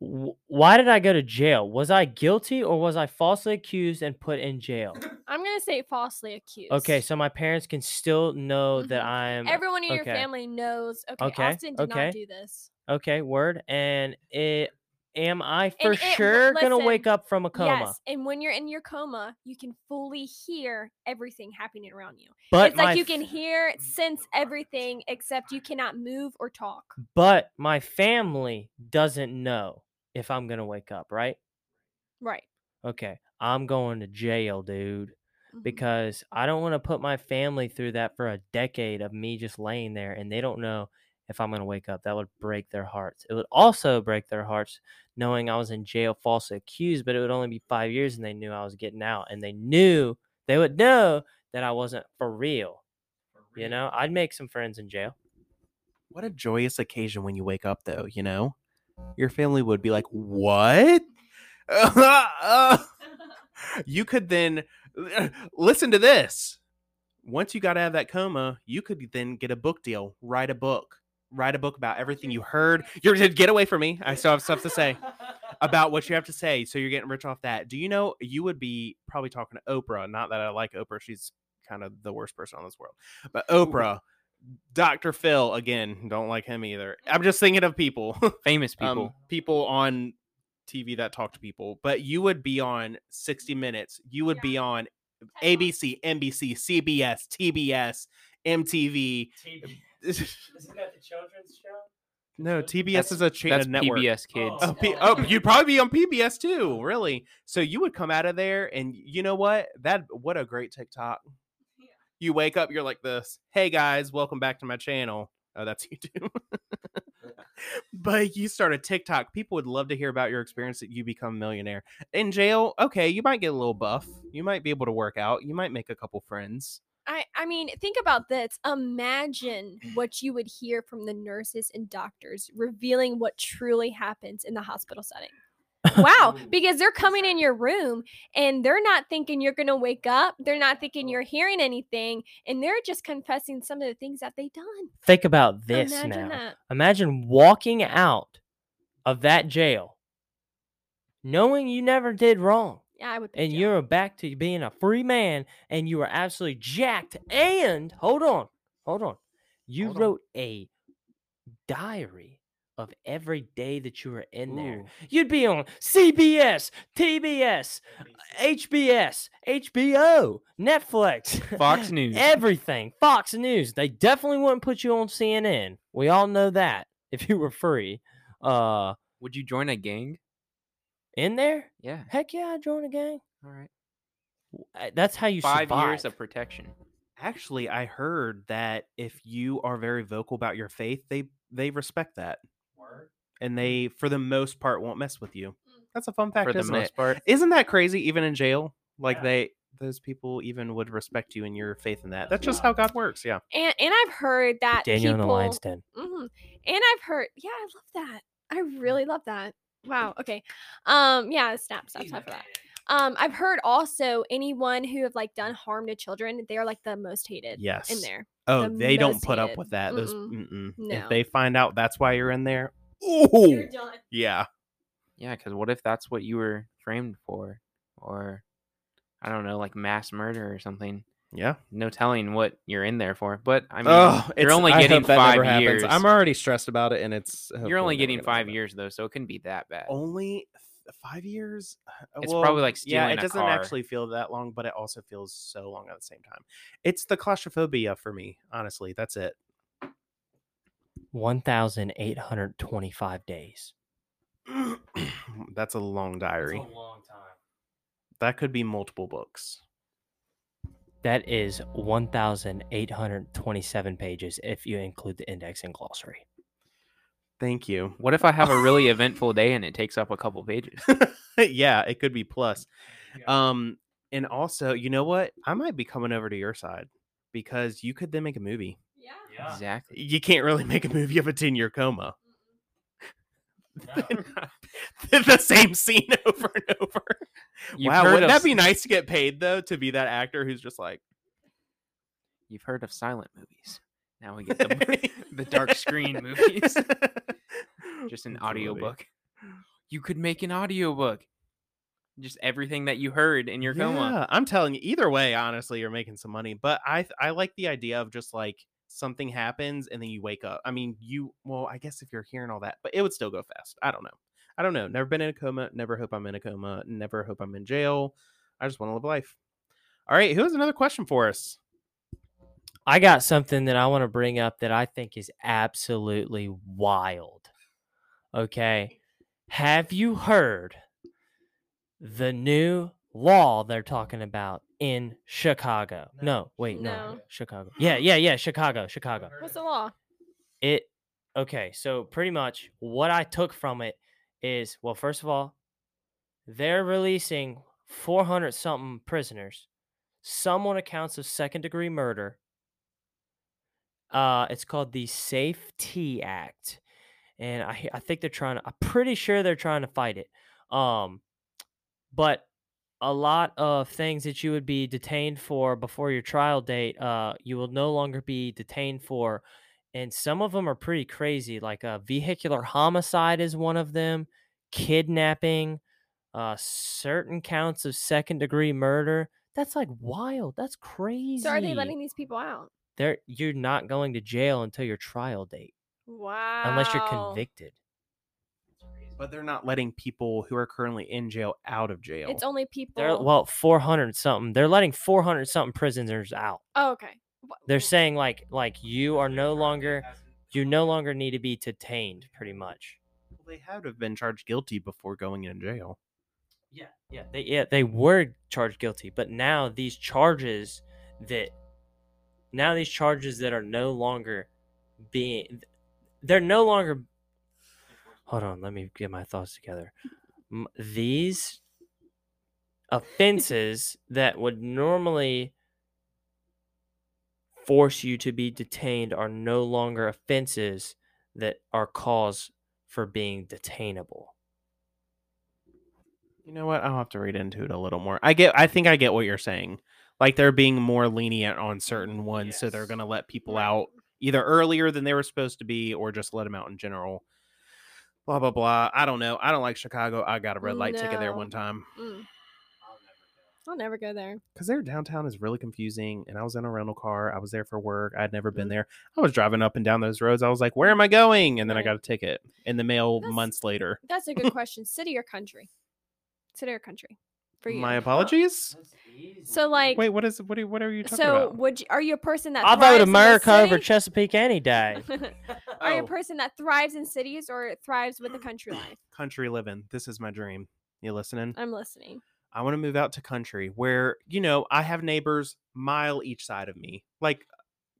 Why did I go to jail? Was I guilty or was I falsely accused and put in jail? *laughs* I'm gonna say falsely accused. Okay, so my parents can still know that Mhm. I'm everyone in your family knows. Okay, Okay, Austin did okay. not do this. okay. Word, and it am I for it- sure gonna wake up from a coma? Yes, and when you're in your coma, you can fully hear everything happening around you. But it's like you can hear, sense everything, except you cannot move or talk. but my family doesn't know if I'm gonna wake up, right? Right. Okay, I'm going to jail, dude. Mhm. because I don't want to put my family through that for a decade of me just laying there and they don't know if I'm going to wake up. That would break their hearts. It would also break their hearts knowing I was in jail falsely accused, but it would only be five years and they knew I was getting out and they knew they would know that I wasn't for real. You know, I'd make some friends in jail. What a joyous occasion when you wake up though, you know? Your family would be like, "What?" *laughs* you could then listen to this. Once you got out of that coma, you could then get a book deal, write a book, write a book about everything you heard. You're get away from me. I still have stuff to say about what you have to say. So you're getting rich off that. Do you know you would be probably talking to Oprah? Not that I like Oprah. She's kind of the worst person on this world. But Oprah, Dr. Phil, again, don't like him either. I'm just thinking of people. *laughs* famous people. um, people on TV that talk to people, but you would be on 60 Minutes. You would be on ABC, NBC, CBS, TBS, MTV. *laughs* Isn't that the children's show? no, TBS That's- is a cha- That's a network. PBS kids. Oh, P- oh, *laughs* you'd probably be on PBS too, really. So you would come out of there, and you know what? That what a great TikTok. You wake up, you're like this. Hey guys, welcome back to my channel. Oh, that's *laughs* YouTube. *laughs* but you start a TikTok. People would love to hear about your experience that you become a millionaire. In jail, okay, you might get a little buff. You might be able to work out. You might make a couple friends. I, I mean, think about this. Imagine what you would hear from the nurses and doctors revealing what truly happens in the hospital setting. Wow, *laughs* because they're coming in your room and they're not thinking you're going to wake up. They're not thinking you're hearing anything, and they're just confessing some of the things that they've done. Think about this Imagine now. that. Imagine walking out of that jail knowing you never did wrong Yeah, I would. and jail. you're back to being a free man and you are absolutely jacked and hold on hold on you Hold on. wrote a diary of every day that you were in there you'd be on cbs tbs hbs hbo netflix Fox *laughs* News. everything fox news they definitely wouldn't put you on cnn we all know that *laughs* if you were free uh Would you join a gang? in there Yeah. heck yeah i'd join a gang All right. That's how you Five survive. years of protection. Actually, I heard that if you are very vocal about your faith, they they respect that. And they, for the most part, won't mess with you. That's a fun fact, for the isn't most it? part. Isn't that crazy? Even in jail, like Yeah. they, those people even would respect you and your faith in that. That's just how God works. Yeah. and and I've heard that Daniel in the lion's den. Mhm. And I've heard, yeah, I love that. I really love that. Wow. Okay. Um. Yeah. Snap. Snap. Snap for that. Um. I've heard also anyone who have like done harm to children, they're like the most hated. Yes. In there. Oh, the they don't most put up with that. Those, Mm-mm. mm-mm. No. If they find out that's why you're in there, ooh, done. yeah. Yeah, because what if that's what you were framed for, or I don't know, like mass murder or something? Yeah. No telling what you're in there for. But I mean, oh, you're only getting five never happens. years. I'm already stressed about it, and it's you're only getting five happen. years though, so it couldn't be that bad. Only th- five years. Uh, It's probably like yeah. It a doesn't car. actually feel that long, but it also feels so long at the same time. It's the claustrophobia for me. Honestly, that's it. 1,825 days. *clears throat* that's a long diary. A long time. That could be multiple books. That is 1,827 pages if you include the index and glossary. Thank you. What if I have a really *laughs* eventful day and it takes up a couple pages? *laughs* yeah, it could be plus. Um, and also, you know what? I might be coming over to your side because you could then make a movie. Yeah. Exactly. You can't really make a movie of a 10 year coma. *laughs* the same scene *laughs* over and over. You've wow, wouldn't of that be nice to get paid though to be that actor who's just like You've heard of silent movies. Now we get the, *laughs* the dark screen movies. Just an audiobook. You could make an audiobook. Just everything that you heard in your coma. Yeah, I'm telling you, either way, honestly, you're making some money. But I I like the idea of just like something happens and then you wake up. I mean, you well, I guess if you're hearing all that, but it would still go fast. I don't know. I don't know. Never been in a coma. Never hope I'm in a coma. Never hope I'm in jail. I just want to live life. All right, who has another question for us? I got something that I want to bring up that I think is absolutely wild. Okay. Have you heard the new law they're talking about in Chicago? No, wait, no. No. Chicago. Yeah, yeah, yeah, Chicago, Chicago. What's the law? It okay, so pretty much what I took from it is well, first of all, they're releasing 400 something prisoners, some on accounts of second degree murder. Uh, it's called the Safety Act, and I I think they're trying to. I'm pretty sure they're trying to fight it. Um, but a lot of things that you would be detained for before your trial date, uh, you will no longer be detained for, and some of them are pretty crazy. Like a vehicular homicide is one of them, kidnapping, uh, certain counts of second degree murder. That's like wild. That's crazy. So are they letting these people out? They're you're not going to jail until your trial date Wow. unless you're convicted. But they're not letting people who are currently in jail out of jail. It's only people. They're well, four hundred something. They're letting four hundred something prisoners out. oh, okay. They're saying like like you are no longer you no longer need to be detained. Pretty much. Well, they had to have been charged guilty before going in jail. Yeah, yeah, they yeah they were charged guilty, but now these charges that now these charges that are no longer being they're no longer. Hold on, let me get my thoughts together. M- These offenses that would normally force you to be detained are no longer offenses that are cause for being detainable. You know what? I'll have to read into it a little more. I get. I think I get what you're saying. Like they're being more lenient on certain ones, so they're going to let people out either earlier than they were supposed to be, or just let them out in general. Blah blah blah. I don't know. I don't like Chicago. I got a red light ticket there one time Mm. I'll never go there. because their downtown is really confusing. And I was in a rental car. I was there for work. I'd never been Mhm. there. I was driving up and down those roads. I was like, "Where am I going?" And then I got a ticket in the mail That's- months later. That's a good *laughs* question. City or country? City or country? For you. My apologies. So like, Wait, what is what? Are, what are you talking so about? would you, are you a person that I thrives vote in the America over city? Chesapeake any *laughs* day. Are you a Oh. person that thrives in cities or thrives with the country *coughs* life? country living. This is my dream. You listening? I'm listening. I want to move out to country where, you know, I have neighbors mile each side of me. Like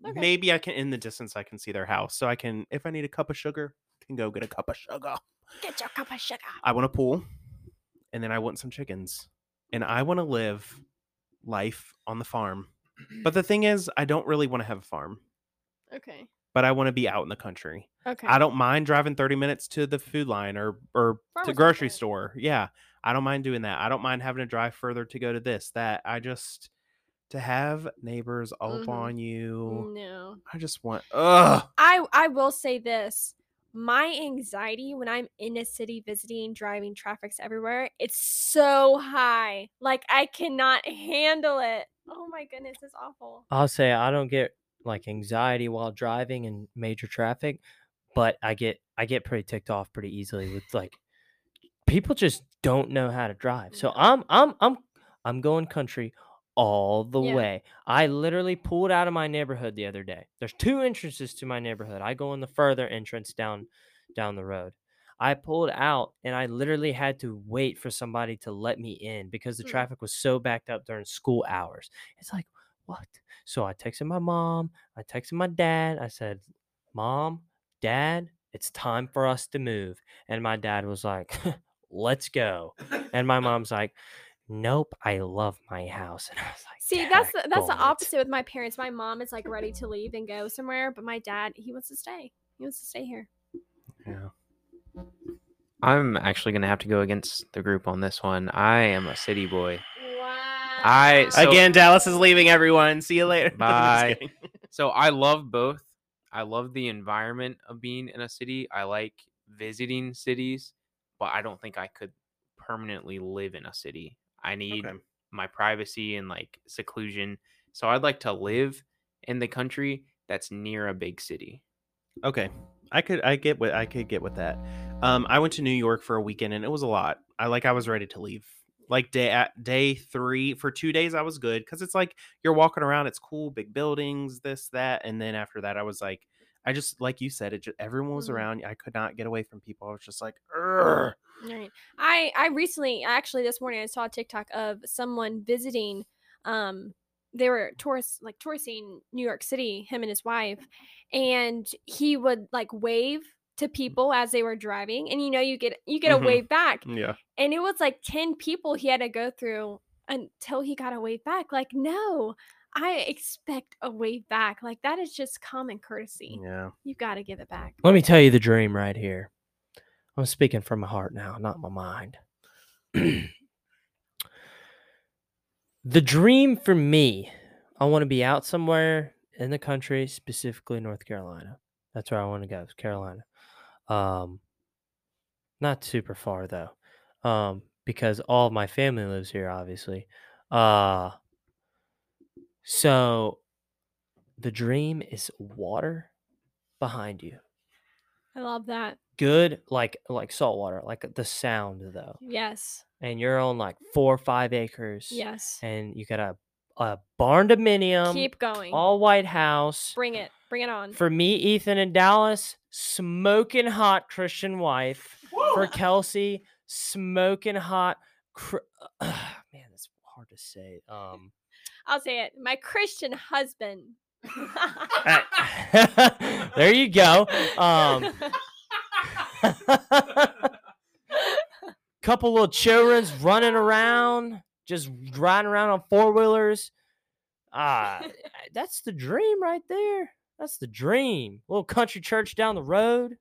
Okay. maybe I can in the distance I can see their house. So I can if I need a cup of sugar, can go get a cup of sugar. Get your cup of sugar. I want a pool and then I want some chickens. And I want to live life on the farm. But the *clears throat* thing is, I don't really want to have a farm. Okay. but I want to be out in the country. Okay. I don't mind driving 30 minutes to the food line or or to grocery market. store. Yeah. I don't mind doing that. I don't mind having to drive further to go to this, that. I just to have neighbors all up Mhm. on you. No. I just want ugh. I I will say this. My anxiety when I'm in a city visiting, driving, traffic's everywhere, it's so high. Like I cannot handle it. Oh my goodness, it's awful. I'll say I don't get like anxiety while driving in major traffic, but I get I get pretty ticked off pretty easily with like people just don't know how to drive. So I'm I'm I'm I'm going country all the Yeah. way. I literally pulled out of my neighborhood the other day. There's two entrances to my neighborhood. I go in the further entrance down down the road. I pulled out and I literally had to wait for somebody to let me in because the Mm. traffic was so backed up during school hours. It's like, what? So I texted my mom, I texted my dad. I said, "Mom, Dad, it's time for us to move." And my dad was like, *laughs* "Let's go." And my mom's like, "Nope, I love my house." *laughs* And I was like, See, that's the, that's the opposite with my parents. My mom is like ready to *laughs* leave and go somewhere, but my dad, he wants to stay. He wants to stay here. Yeah. I'm actually gonna have to go against the group on this one. I am a city boy. Wow. I- so- Again, Dallas is leaving everyone. See you later. *laughs* Bye. So I love both. I love the environment of being in a city. I like visiting cities, but I don't think I could permanently live in a city. I need Okay. my privacy and like seclusion. So I'd like to live in the country that's near a big city. Okay. I could I get what I could get with that. Um I went to New York for a weekend and it was a lot. I like I was ready to leave. Like day at day 3 for 2 days I was good cuz it's like you're walking around it's cool big buildings this that and then after that I was like I just like you said it just everyone was Mhm. around I could not get away from people. I was just like. Right. I I recently actually this morning I saw a TikTok of someone visiting um they were tourists like touristing New York City, him and his wife, and he would like wave to people as they were driving and you know you get you get Mhm. a wave back Yeah. and it was like 10 people he had to go through until he got a wave back like no I expect a wave back like that is just common courtesy Yeah. you got to give it back Let me tell you the dream right here. I'm speaking from my heart now, not my mind. *clears throat* the dream for me, I want to be out somewhere in the country, specifically North Carolina. That's where I want to go, is Carolina. Um, not super far though, um, because all of my family lives here, obviously. Uh, so the dream is water behind you. I love that. Good like like salt water like the sound though. Yes. And you're on like four or five acres yes. and you got a a barn dominium keep going. all white house. Bring it. Bring it on. for me ethan and dallas smoking hot christian wife. For kelsie smoking hot cr- *clears throat* man that's hard to say um I'll say it. My Christian husband. *laughs* there you go um *laughs* couple little children's running around, just riding around on four wheelers. Ah, that's the dream right there. That's the dream. Little country church down the road.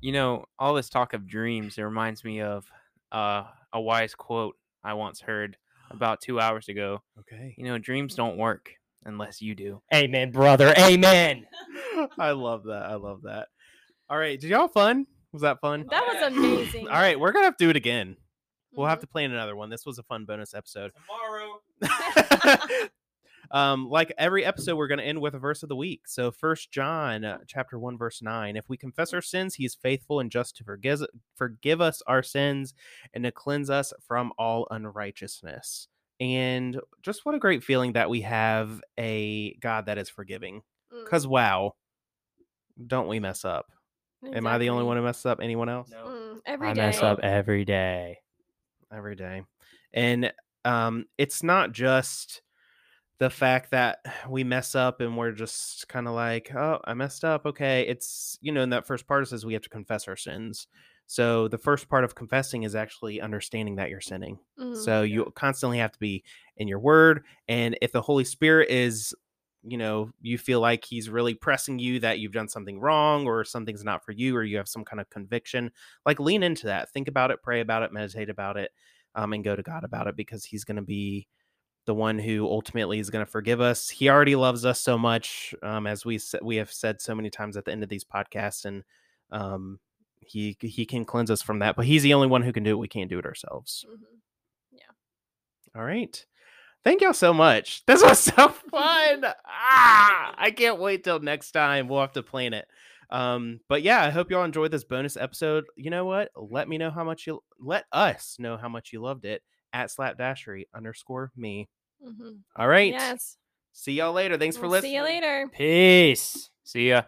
You know, all this talk of dreams, it reminds me of uh, a wise quote I once heard about two hours ago. Okay. You know, dreams don't work unless you do. Amen, brother. Amen. *laughs* I love that. I love that. All right. Did y'all have fun? Was that fun? that was amazing. All right, we're gonna have to do it again. We'll have Mhm. to plan another one. This was a fun bonus episode. Tomorrow. *laughs* *laughs* um, like every episode, we're gonna end with a verse of the week. So, First John, uh, chapter one, verse nine: If we confess our sins, He is faithful and just to forgive forgive us our sins and to cleanse us from all unrighteousness. And just what a great feeling that we have a God that is forgiving. Mm, Because wow, don't we mess up? Am I the only one who messes up? Anyone else? Mm, every I day. mess up every day. every day and um it's not just the fact that we mess up and we're just kind of like oh i messed up okay. It's you know in that first part it says we have to confess our sins. So the first part of confessing is actually understanding that you're sinning. Mhm. so you constantly have to be in your word and if the holy spirit is you know you feel like he's really pressing you that you've done something wrong or something's not for you or you have some kind of conviction like lean into that. Think about it pray about it meditate about it um, and go to god about it because he's going to be the one who ultimately is going to forgive us he already loves us so much um, as we we have said so many times at the end of these podcasts and um, he he can cleanse us from that but he's the only one who can do it we can't do it ourselves Mhm. all right. Thank y'all so much. *laughs* This was so fun. ah, I can't wait till next time. We'll have to plan it. Um, but yeah, I hope y'all enjoyed this bonus episode. You know what? Let me know how much you let us know how much you loved it at slapdashery underscore me. Mhm. All right. Yes. See y'all later. Thanks for We'll listening. See you later. Peace. See ya.